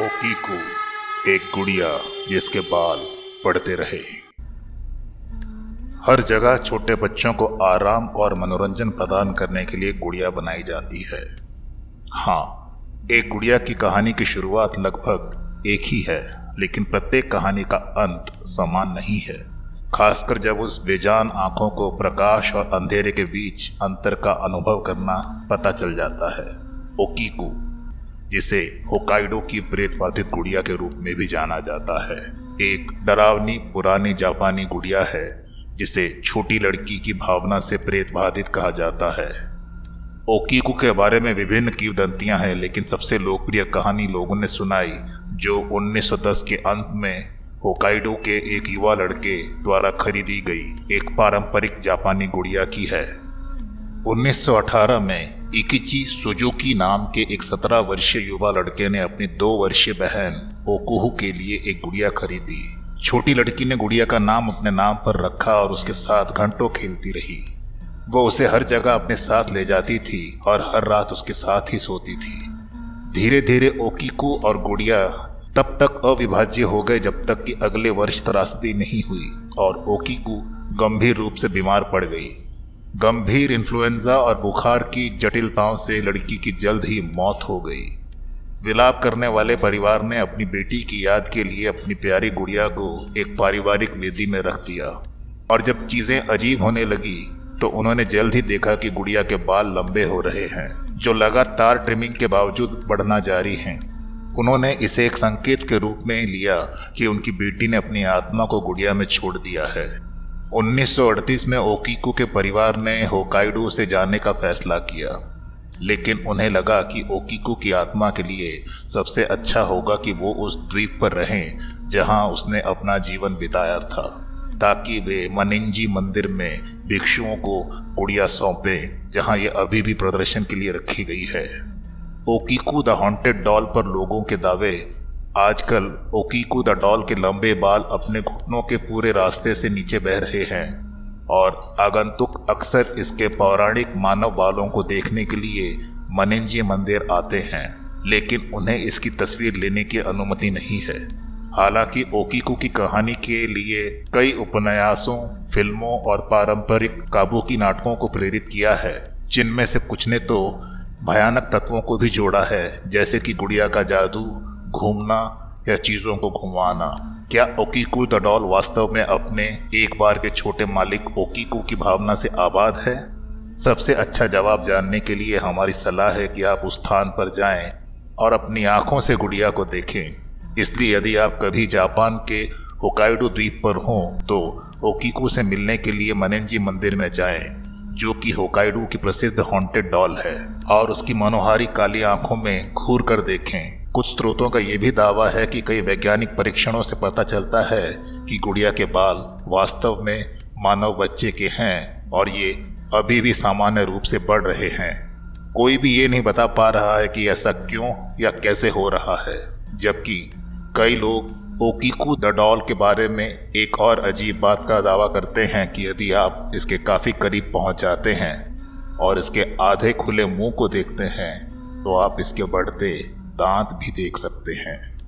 ओकीकू एक गुड़िया जिसके बाल पड़ते रहे। हर जगह छोटे बच्चों को आराम और मनोरंजन प्रदान करने के लिए गुड़िया बनाई जाती है। हाँ एक गुड़िया की कहानी की शुरुआत लगभग एक ही है, लेकिन प्रत्येक कहानी का अंत समान नहीं है। खासकर जब उस बेजान आँखों को प्रकाश और अंधेरे के बीच अंतर का अनुभव करना पता चल जाता है। ओकीकू जिसे होकाइडो की प्रेतवादित गुड़िया के रूप में भी जाना जाता है। एक डरावनी पुरानी जापानी गुड़िया है, जिसे छोटी लड़की की भावना से प्रेतवादित कहा जाता है। ओकीकू के बारे में विभिन्न किवदंतियाँ हैं, लेकिन सबसे लोकप्रिय कहानी लोगों ने सुनाई, जो 1910 के अंत में होकाइडो के एक युवा लड़के द्वारा खरीदी गई एक पारंपरिक जापानी गुड़िया की है। 1918 में इकिची सुजुकी नाम के एक सत्रह वर्षीय युवा लड़के ने अपनी दो वर्षीय बहन, ओकुहु के लिए एक गुड़िया खरीदी। छोटी लड़की ने गुड़िया का नाम अपने नाम पर रखा और उसके साथ घंटों खेलती रही। वो उसे हर जगह अपने साथ ले जाती थी और हर रात उसके साथ ही सोती थी। धीरे धीरे ओकीकू और गुड़िया तब तक अविभाज्य हो गए जब तक कि अगले वर्ष त्रासदी नहीं हुई और ओकीकू गंभीर रूप से बीमार पड़ गई। गंभीर इन्फ्लुएंजा और बुखार की जटिलताओं से लड़की की जल्द ही मौत हो गई। विलाप करने वाले परिवार ने अपनी बेटी की याद के लिए अपनी प्यारी गुड़िया को एक पारिवारिक वेदी में रख दिया। और जब चीज़ें अजीब होने लगी तो उन्होंने जल्द ही देखा कि गुड़िया के बाल लंबे हो रहे हैं, जो लगातार ट्रिमिंग के बावजूद बढ़ना जारी हैं। उन्होंने इसे एक संकेत के रूप में लिया कि उनकी बेटी ने अपनी आत्मा को गुड़िया में छोड़ दिया है। 1938 में ओकीकू के परिवार ने होकाइडो से जाने का फैसला किया। लेकिन उन्हें लगा कि ओकीकू की आत्मा के लिए सबसे अच्छा होगा कि वो उस द्वीप पर रहें, जहाँ उसने अपना जीवन बिताया था, ताकि वे मनिंजी मंदिर में भिक्षुओं को उड़िया सौंपे, जहाँ ये अभी भी प्रदर्शन के लिए रखी गई है। ओकीकू द हॉन्टेड डॉल पर लोगों के दावे आजकल ओकीकू द डॉल के लंबे बाल अपने घुटनों के पूरे रास्ते से नीचे बह रहे हैं और आगंतुक अक्सर इसके पौराणिक मानव बालों को देखने के लिए मनिंजी मंदिर आते हैं, लेकिन उन्हें इसकी तस्वीर लेने की अनुमति नहीं है। हालाँकि ओकीकू की कहानी के लिए कई उपन्यासों, फ़िल्मों और पारंपरिक काबू की नाटकों को प्रेरित किया है, जिनमें से कुछ ने तो भयानक तत्वों को भी जोड़ा है, जैसे कि गुड़िया का जादू घूमना या चीज़ों को घुमाना। क्या ओकीकू द डॉल वास्तव में अपने एक बार के छोटे मालिक ओकीकू की भावना से आबाद है? सबसे अच्छा जवाब जानने के लिए हमारी सलाह है कि आप उस स्थान पर जाएँ और अपनी आँखों से गुड़िया को देखें। इसलिए यदि आप कभी जापान के होकाइडो द्वीप पर हों तो ओकीकू से मिलने के लिए मनेंजी मंदिर में जाएँ, जो कि होकाइडो की प्रसिद्ध हॉन्टेड डॉल है, और उसकी मनोहारी काली आँखों में घूर कर देखें। कुछ स्रोतों का यह भी दावा है कि कई वैज्ञानिक परीक्षणों से पता चलता है कि गुड़िया के बाल वास्तव में मानव बच्चे के हैं और ये अभी भी सामान्य रूप से बढ़ रहे हैं। कोई भी ये नहीं बता पा रहा है कि ऐसा क्यों या कैसे हो रहा है, जबकि कई लोग ओकीकू द डॉल के बारे में एक और अजीब बात का दावा करते हैं कि यदि आप इसके काफ़ी करीब पहुँच जाते हैं और इसके आधे खुले मुँह को देखते हैं तो आप इसके बढ़ते दांत भी देख सकते हैं।